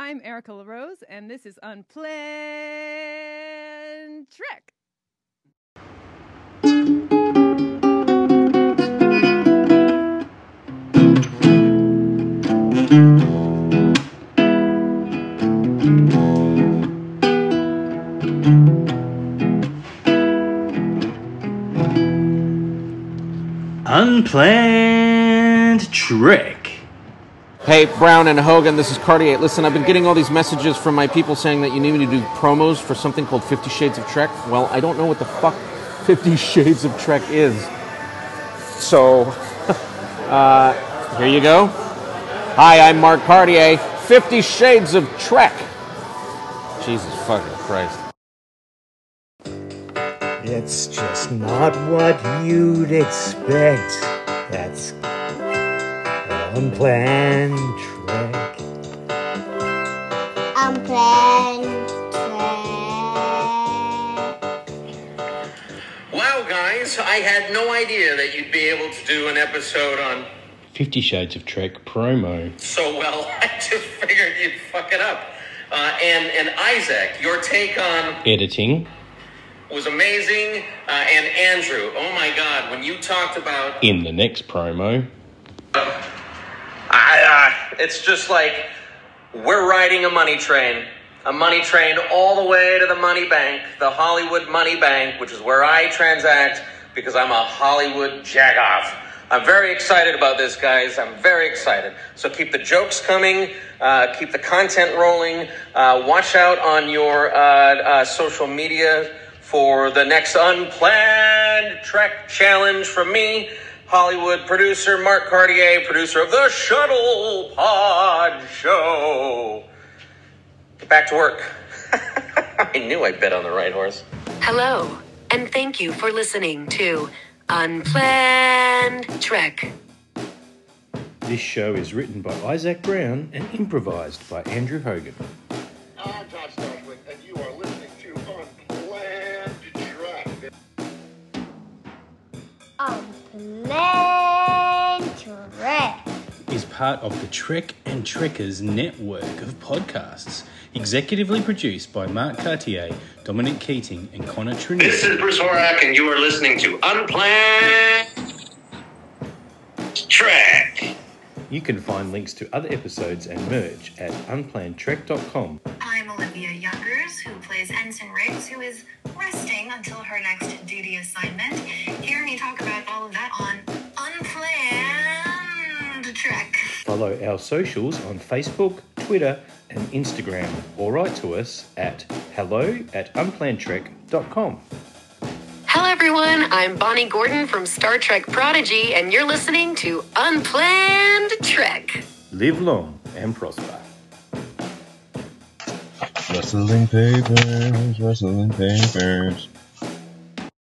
I'm Erica LaRose, and this is Unplanned Trek. Unplanned Trek. Hey, Brown and Hogan, this is Cartier. Listen, I've been getting all these messages from my people saying that you need me to do promos for something called Fifty Shades of Trek. Well, I don't know what the fuck Fifty Shades of Trek is. So, uh, here you go. Hi, I'm Mark Cartier. Fifty Shades of Trek. Jesus fucking Christ. It's just not what you'd expect. That's unplanned trek. Unplanned trek. Wow, guys, I had no idea that you'd be able to do an episode on Fifty Shades of Trek promo. so well. I just figured you'd fuck it up. Uh, and and Isaac, your take on Editing. was amazing. Uh, and Andrew, oh my God, when you talked about In the next promo. I, uh, it's just like we're riding a money train. A money train all the way to the money bank, the Hollywood Money Bank, which is where I transact because I'm a Hollywood jagoff. I'm very excited about this, guys. I'm very excited. So keep the jokes coming, uh, keep the content rolling. Uh, watch out on your uh, uh, social media for the next unplanned Trek challenge from me. Hollywood producer Mark Cartier, producer of the Shuttle Pod Show. Get back to work. I knew I bet on the right horse. Hello, and thank you for listening to Unplanned Trek. This show is written by Isaac Brown and improvised by Andrew Hogan. Part of the Trek and Trekkers network of podcasts. Executively produced by Mark Cartier, Dominic Keating, and Connor This is Bruce Horak, and you are listening to Unplanned Trek. You can find links to other episodes and merch at unplannedtrek.com. I'm Olivia Youngers, who plays Ensign Riggs, who is resting until her next duty assignment. Hear me talk about all of that on Unplanned Trek. Follow our socials on Facebook, Twitter, and Instagram, or write to us at hello at unplannedtrek.com. Hello, everyone. I'm Bonnie Gordon from Star Trek Prodigy, and you're listening to Unplanned Trek. Live long and prosper. Rustling papers, rustling papers.